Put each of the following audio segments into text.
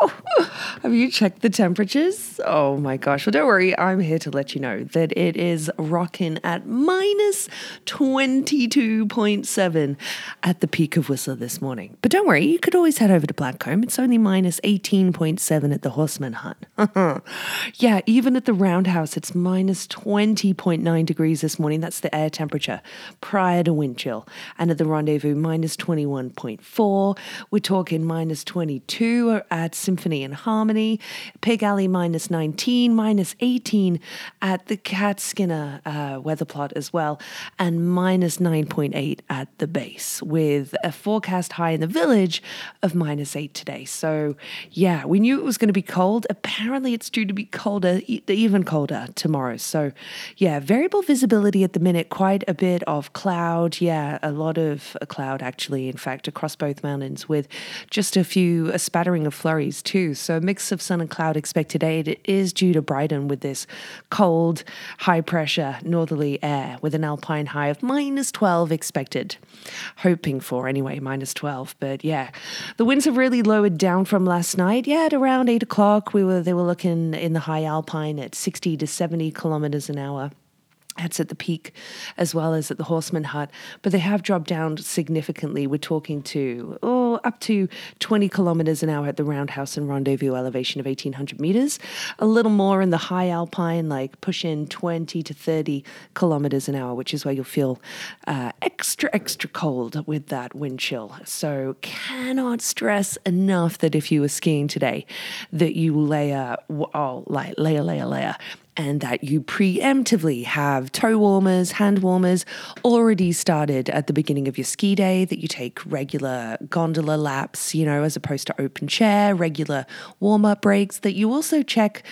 Have you checked the temperatures? Oh my gosh. Well, don't worry. I'm here to let you know that it is rocking at minus 22.7 at the peak of Whistler this morning. But don't worry. You could always head over to Blackcomb. It's only minus 18.7 at the Horstman Hut. yeah, even at the Roundhouse, it's minus 20.9 degrees this morning. That's the air temperature prior to wind chill. And at the Rendezvous, minus 21.4. We're talking minus 22 at Symphony and Harmony, Pig Alley minus 19, minus 18 at the Cat Skinner uh, weather plot as well, and minus 9.8 at the base, with a forecast high in the village of minus 8 today. So, yeah, we knew it was going to be cold. Apparently, it's due to be colder, even colder tomorrow. So, yeah, variable visibility at the minute, quite a bit of cloud. Yeah, a lot of cloud actually, in fact, across both mountains, with just a few, a spattering of flurries too. So a mix of sun and cloud expected today. It is due to brighten with this cold, high pressure northerly air with an alpine high of minus 12 expected. Hoping for anyway, minus 12. But yeah, the winds have really lowered down from last night. Yeah, at around 8 o'clock, we were they were looking in the high alpine at 60 to 70 kilometers an hour. That's at the peak as well as at the Horstman Hut, but they have dropped down significantly. We're talking to oh, up to 20 kilometers an hour at the Roundhouse and Rendezvous elevation of 1800 meters, a little more in the high alpine, like push in 20 to 30 kilometers an hour, which is where you'll feel uh, extra, extra cold with that wind chill. So, cannot stress enough that if you were skiing today, that you layer, oh, like layer, layer, layer and that you preemptively have toe warmers, hand warmers already started at the beginning of your ski day, that you take regular gondola laps, you know, as opposed to open chair, regular warm up breaks, that you also check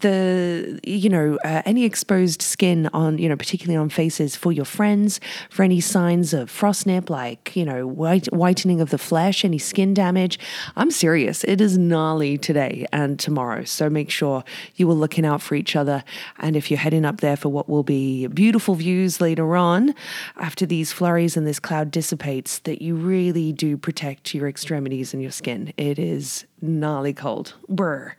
the, you know, uh, any exposed skin on, you know, particularly on faces for your friends, for any signs of frost nip, like, you know, white, whitening of the flesh, any skin damage. I'm serious. It is gnarly today and tomorrow. So make sure you are looking out for each other and if you're heading up there for what will be beautiful views later on, after these flurries and this cloud dissipates, that you really do protect your extremities and your skin. It is gnarly cold. Brr.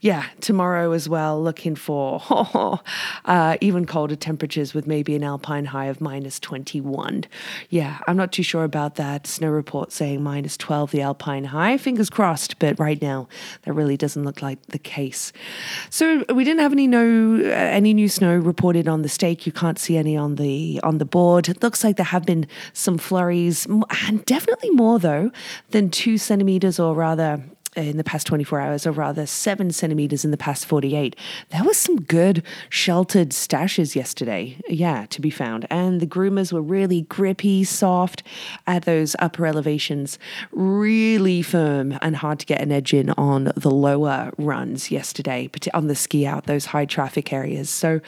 Yeah, tomorrow as well, looking for uh, even colder temperatures with maybe an alpine high of minus 21. Yeah, I'm not too sure about that. Snow report saying minus 12, the alpine high. Fingers crossed, but right now that really doesn't look like the case. So we didn't have any no uh, any new snow reported on the stake. You can't see any on the on the board. It looks like there have been some flurries, and definitely more though than two centimeters, or rather in the past 24 hours, or rather seven centimeters in the past 48. There was some good sheltered stashes yesterday, yeah, to be found. And the groomers were really grippy, soft at those upper elevations, really firm and hard to get an edge in on the lower runs yesterday, on the ski out, those high traffic areas. So,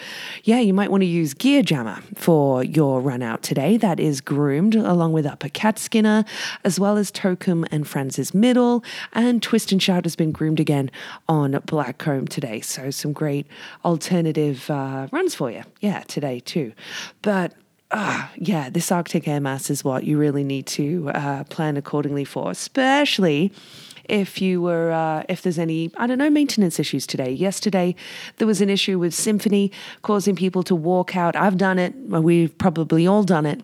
yeah, you might want to use Gear Jammer for your run out today. That is groomed along with Upper Cat Skinner, as well as Tokum and Franz's Middle and Twist and Shout has been groomed again on Blackcomb today. So some great alternative uh, runs for you. Yeah, today too. But uh, yeah, this Arctic air mass is what you really need to uh, plan accordingly for, especially if you were uh, if there's any I don't know maintenance issues today. Yesterday there was an issue with Symphony causing people to walk out. I've done it. We've probably all done it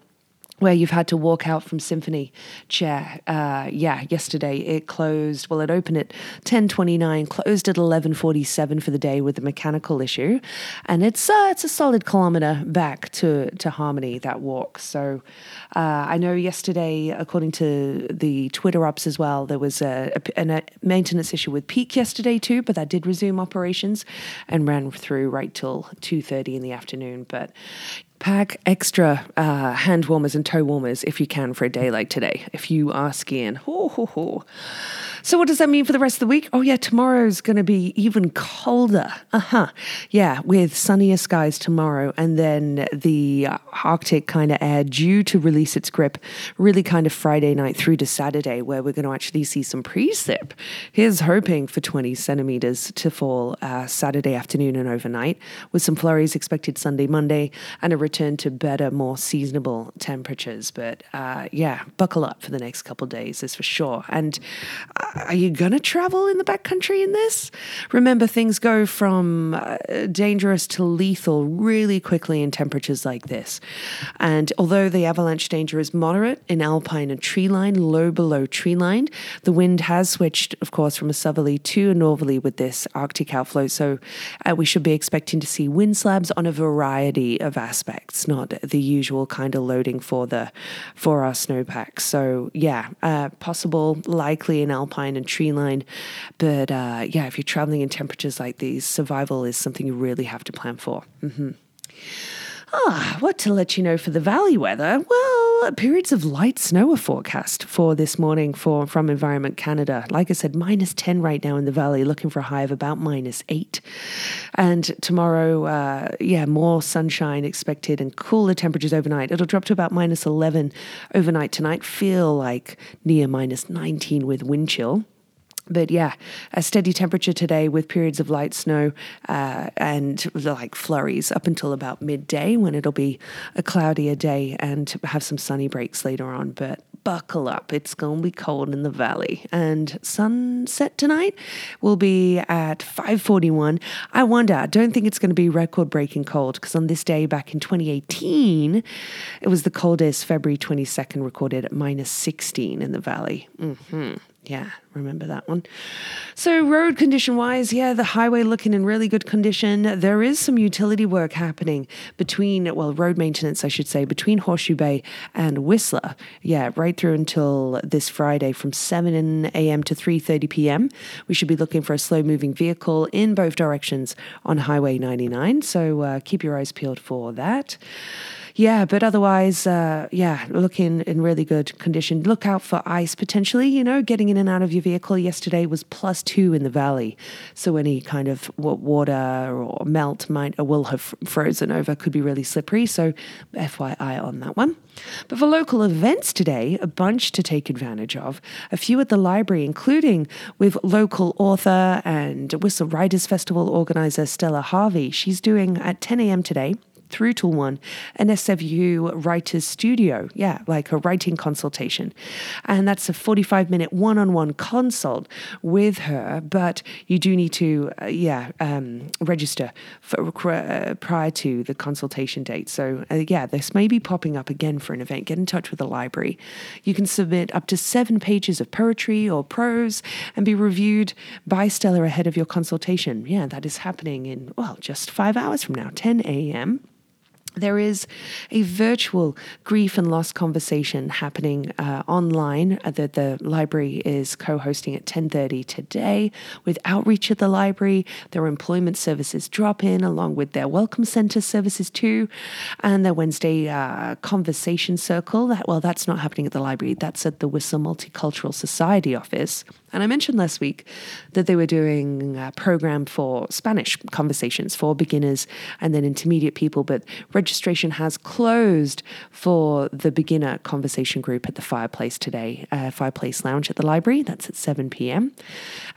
where you've had to walk out from Symphony Chair. Uh, yeah, yesterday it closed. Well, it opened at ten twenty nine, closed at eleven forty seven for the day with a mechanical issue, and it's uh, it's a solid kilometre back to to Harmony that walk. So uh, I know yesterday, according to the Twitter ups as well, there was a, a, a maintenance issue with Peak yesterday too, but that did resume operations and ran through right till two thirty in the afternoon. But pack extra uh, hand warmers and toe warmers if you can for a day like today, if you are skiing. Ho, ho, ho. So, what does that mean for the rest of the week? Oh, yeah, tomorrow's going to be even colder. Uh huh. Yeah, with sunnier skies tomorrow, and then the Arctic kind of air due to release its grip really kind of Friday night through to Saturday, where we're going to actually see some precip. Here's hoping for 20 centimeters to fall uh, Saturday afternoon and overnight, with some flurries expected Sunday, Monday, and a return to better, more seasonable temperatures. But uh, yeah, buckle up for the next couple days, is for sure. And uh, are you going to travel in the backcountry in this? Remember, things go from uh, dangerous to lethal really quickly in temperatures like this. And although the avalanche danger is moderate in alpine and tree line, low below tree line, the wind has switched, of course, from a southerly to a northerly with this Arctic outflow. So uh, we should be expecting to see wind slabs on a variety of aspects, not the usual kind of loading for the for our snowpack. So yeah, uh, possible, likely in alpine and tree line. But uh, yeah, if you're traveling in temperatures like these, survival is something you really have to plan for. Mm-hmm. Ah, what to let you know for the valley weather? Well, periods of light snow are forecast for this morning for from Environment Canada. Like I said, minus 10 right now in the valley, looking for a high of about minus 8. And tomorrow, uh, yeah, more sunshine expected and cooler temperatures overnight. It'll drop to about minus 11 overnight tonight, feel like near minus 19 with wind chill. But yeah, a steady temperature today with periods of light snow uh, and like flurries up until about midday when it'll be a cloudier day and have some sunny breaks later on. But buckle up, it's going to be cold in the valley. And sunset tonight will be at 5:41. I wonder. I don't think it's going to be record-breaking cold because on this day back in 2018, it was the coldest February 22nd recorded at minus 16 in the valley. Mm-hmm. Yeah, remember that one. So, road condition wise, yeah, the highway looking in really good condition. There is some utility work happening between, well, road maintenance, I should say, between Horseshoe Bay and Whistler. Yeah, right through until this Friday from 7 a.m. to 3:30 p.m. We should be looking for a slow moving vehicle in both directions on Highway 99. So, uh, keep your eyes peeled for that yeah, but otherwise, uh, yeah, looking in really good condition. Look out for ice potentially. You know, getting in and out of your vehicle yesterday was plus two in the valley, so any kind of water or melt might or will have frozen over. Could be really slippery. So, FYI on that one. But for local events today, a bunch to take advantage of. A few at the library, including with local author and Whistler Writers Festival organizer Stella Harvey. She's doing at 10 a.m. today through to one, an SFU writer's studio. Yeah, like a writing consultation. And that's a 45 minute one on one consult with her. But you do need to, uh, yeah, um, register for, uh, prior to the consultation date. So, uh, yeah, this may be popping up again for an event. Get in touch with the library. You can submit up to seven pages of poetry or prose and be reviewed by Stella ahead of your consultation. Yeah, that is happening in, well, just five hours from now, 10 a.m. There is a virtual grief and loss conversation happening uh, online that the library is co-hosting at 10:30 today with outreach at the library. Their employment services drop in along with their welcome center services too, and their Wednesday uh, conversation circle. That well, that's not happening at the library. That's at the Whistler Multicultural Society office. And I mentioned last week that they were doing a program for Spanish conversations for beginners and then intermediate people, but registration has closed for the beginner conversation group at the Fireplace today, uh, Fireplace Lounge at the library. That's at 7 p.m.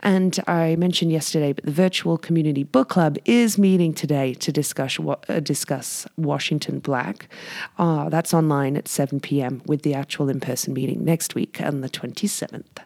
And I mentioned yesterday, but the virtual community book club is meeting today to discuss uh, discuss Washington Black. Uh, that's online at 7 p.m. with the actual in person meeting next week on the 27th.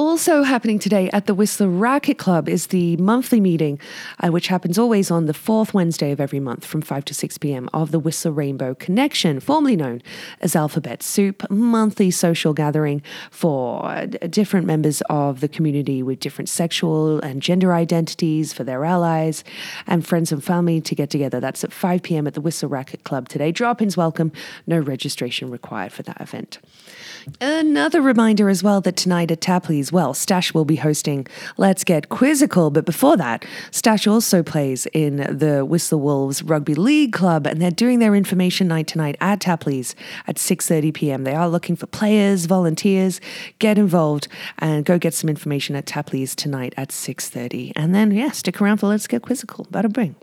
Also happening today at the Whistler Racket Club is the monthly meeting, uh, which happens always on the fourth Wednesday of every month from 5 to 6 p.m. of the Whistler Rainbow Connection, formerly known as Alphabet Soup, monthly social gathering for uh, different members of the community with different sexual and gender identities, for their allies and friends and family to get together. That's at 5 p.m. at the Whistler Racket Club today. Drop ins welcome, no registration required for that event. Another reminder as well that tonight at Tapley's well. Stash will be hosting Let's Get Quizzical, but before that, Stash also plays in the Whistler Wolves Rugby League Club, and they're doing their information night tonight at Tapley's at 6:30 p.m. They are looking for players, volunteers. Get involved and go get some information at Tapley's tonight at 6:30, and then yeah, stick around for Let's Get Quizzical. Bada bring.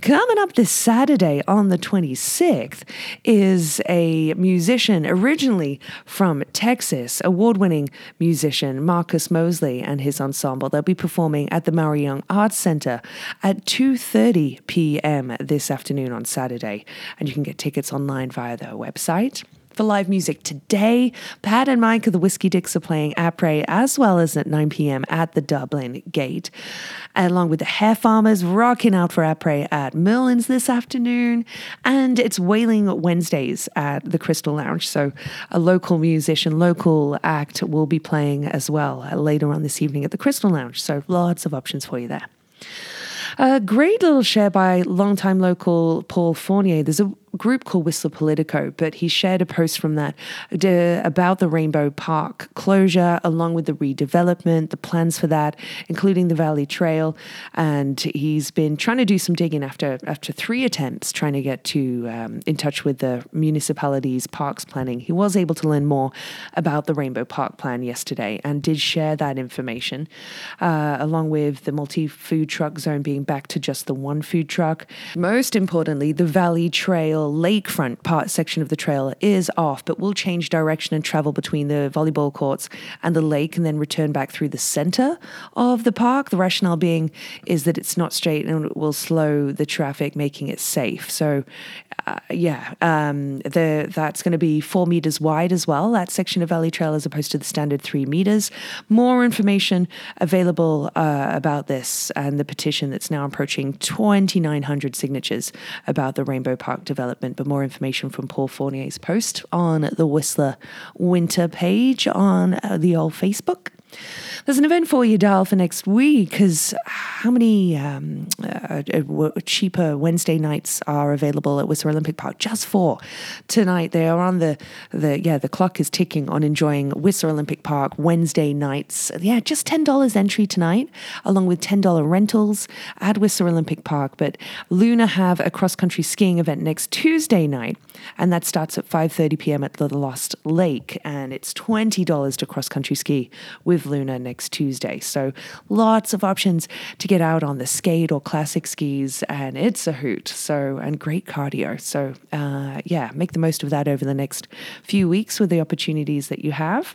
Coming up this Saturday on the 26th is a musician originally from Texas, award winning musician Marcus Mosley and his ensemble. They'll be performing at the Maury Young Arts Center at 2.30 p.m. this afternoon on Saturday. And you can get tickets online via their website for live music today. Pat and Mike of the Whiskey Dicks are playing Apres as well as at 9 p.m. at the Dublin Gate. Along with the Hair Farmers rocking out for Apres at Merlin's this afternoon. And it's Wailing Wednesdays at the Crystal Lounge. So a local musician, local act will be playing as well uh, later on this evening at the Crystal Lounge. So lots of options for you there. A great little share by longtime local Paul Fournier. There's a group called Whistler Politico, but he shared a post from that uh, about the Rainbow Park closure, along with the redevelopment, the plans for that, including the Valley Trail. And he's been trying to do some digging after after three attempts trying to get to um, in touch with the municipality's parks planning. He was able to learn more about the Rainbow Park plan yesterday and did share that information, uh, along with the multi food truck zone being back to just the one food truck. Most importantly, the Valley Trail lakefront part section of the trail is off, but we'll change direction and travel between the volleyball courts and the lake and then return back through the center of the park. The rationale being is that it's not straight and it will slow the traffic, making it safe. So, uh, yeah, um, the, that's going to be four meters wide as well, that section of Valley Trail, as opposed to the standard three meters. More information available uh, about this and the petition that's now approaching 2,900 signatures about the Rainbow Park development but more information from Paul Fournier's post on the Whistler Winter page on uh, the old Facebook. There's an event for you, Dial, for next week because how many um, uh, uh cheaper Wednesday nights are available at Whistler Olympic Park? Just four tonight. They are on the the yeah the clock is ticking on enjoying Whistler Olympic Park Wednesday nights. Yeah, just ten dollars entry tonight, along with ten dollar rentals at Whistler Olympic Park. But Luna have a cross country skiing event next Tuesday night, and that starts at 5:30 p.m. at the Lost Lake, and it's twenty dollars to cross country ski with Luna next Tuesday. So lots of options to get out on the skate or classic skis, and it's a hoot. So and great cardio. So uh, yeah, make the most of that over the next few weeks with the opportunities that you have.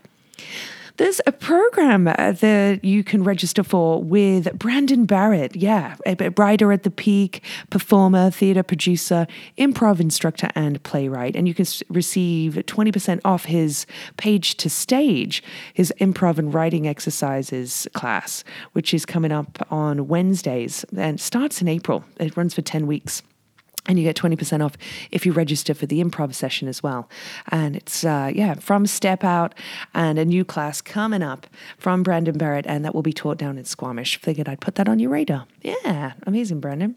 There's a program uh, that you can register for with Brandon Barrett. Yeah, a writer at the Pique, performer, theater producer, improv instructor, and playwright. And you can receive 20% off his page to stage, his improv and writing exercises class, which is coming up on Wednesdays and starts in April. It runs for 10 weeks and you get 20% off if you register for the improv session as well. And it's, uh, yeah, from Step Out and a new class coming up from Brandon Barrett, and that will be taught down in Squamish. Figured I'd put that on your radar. Yeah, amazing, Brandon.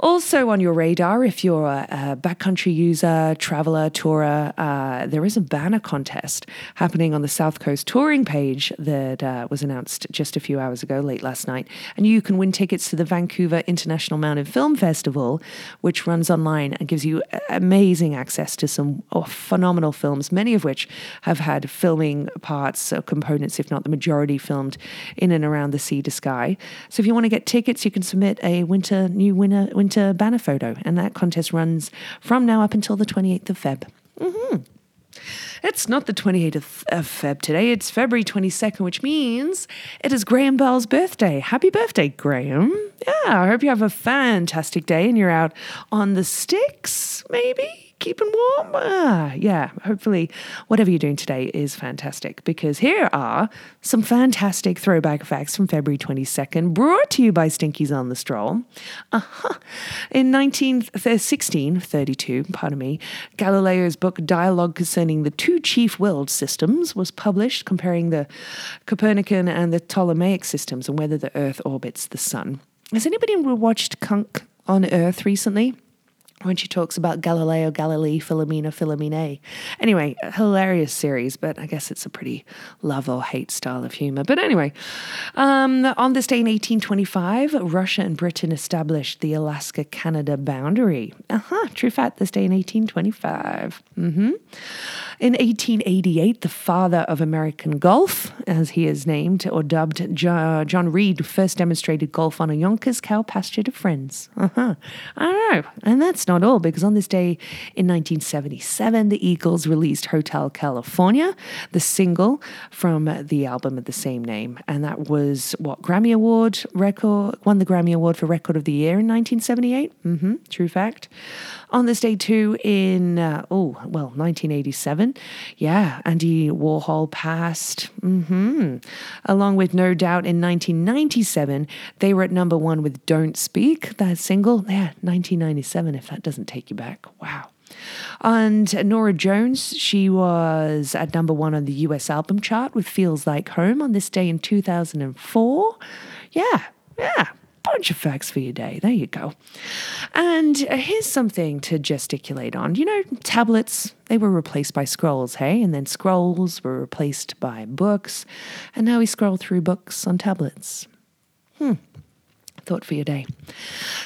Also on your radar, if you're a, a backcountry user, traveler, tourer, uh, there is a banner contest happening on the South Coast touring page that uh, was announced just a few hours ago, late last night. And you can win tickets to the Vancouver International Mountain Film Festival, which runs online and gives you amazing access to some oh, phenomenal films, many of which have had filming parts or components, if not the majority, filmed in and around the sea to sky. So if you want to get tickets, you can submit a winter new winner winter banner photo, and that contest runs from now up until the 28th of Feb. Mm-hmm. It's not the 28th of, of Feb today, it's February 22nd, which means it is Graham Bell's birthday. Happy birthday, Graham. Yeah, I hope you have a fantastic day and you're out on the sticks, maybe? Keeping warm? Ah, yeah, hopefully, whatever you're doing today is fantastic because here are some fantastic throwback facts from February 22nd, brought to you by Stinkies on the Stroll. Uh-huh. In 1632, pardon me, Galileo's book Dialogue Concerning the Two Chief World Systems was published, comparing the Copernican and the Ptolemaic systems and whether the Earth orbits the Sun. Has anybody watched Cunk on Earth recently? When she talks about Galileo Galilei, Philomena Philomene. Anyway, hilarious series, but I guess it's a pretty love or hate style of humor. But anyway, um, on this day in 1825, Russia and Britain established the Alaska Canada boundary. Uh huh, true fact, this day in 1825. Mm-hmm. In 1888, the father of American golf, as he is named or dubbed, John Reid, first demonstrated golf on a Yonkers cow pasture to friends. Uh-huh. I know. And that's not all, because on this day in 1977, the Eagles released Hotel California, the single from the album of the same name. And that was what, Grammy Award record, won the Grammy Award for Record of the Year in 1978. Mm-hmm, true fact. On this day, too, in, uh, oh, well, 1987, yeah, Andy Warhol passed. Mm-hmm. Along with No Doubt in 1997, they were at number one with Don't Speak, that single. Yeah, 1997, if that doesn't take you back. Wow. And Norah Jones, she was at number one on the US album chart with Feels Like Home on this day in 2004. Yeah, yeah, bunch of facts for your day. There you go. And here's something to gesticulate on. You know, tablets, they were replaced by scrolls, hey? And then scrolls were replaced by books. And now we scroll through books on tablets. Hmm thought for your day.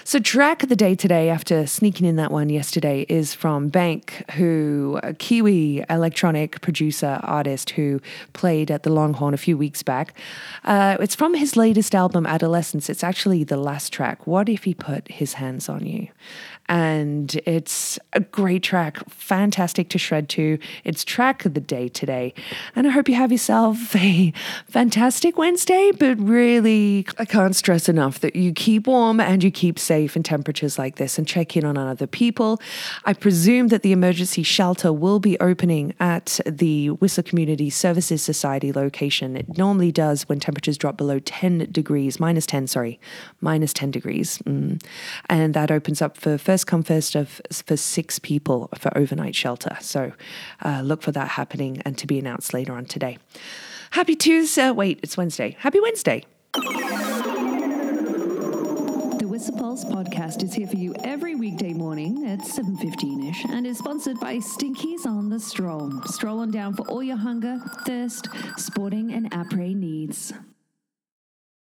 So, track of the day today, after sneaking in that one yesterday, is from BAYNK, who a Kiwi electronic producer artist who played at the Longhorn a few weeks back. Uh, it's from his latest album, Adolescence. It's actually the last track. What if he put his hands on you? And it's a great track, fantastic to shred to. It's track of the day today. And I hope you have yourself a fantastic Wednesday, but really, I can't stress enough that you keep warm and you keep safe in temperatures like this and check in on other people. I presume that the emergency shelter will be opening at the Whistler Community Services Society location. It normally does when temperatures drop below 10 degrees, minus 10, sorry, minus 10 degrees. Mm. And that opens up for first first come first for six people for overnight shelter. So uh, look for that happening and to be announced later on today. Happy Tuesday. Wait, it's Wednesday. Happy Wednesday. The Whistler Pulse podcast is here for you every weekday morning at 7.15ish and is sponsored by Stinkies on the Stroll. Stroll on down for all your hunger, thirst, sporting and après needs.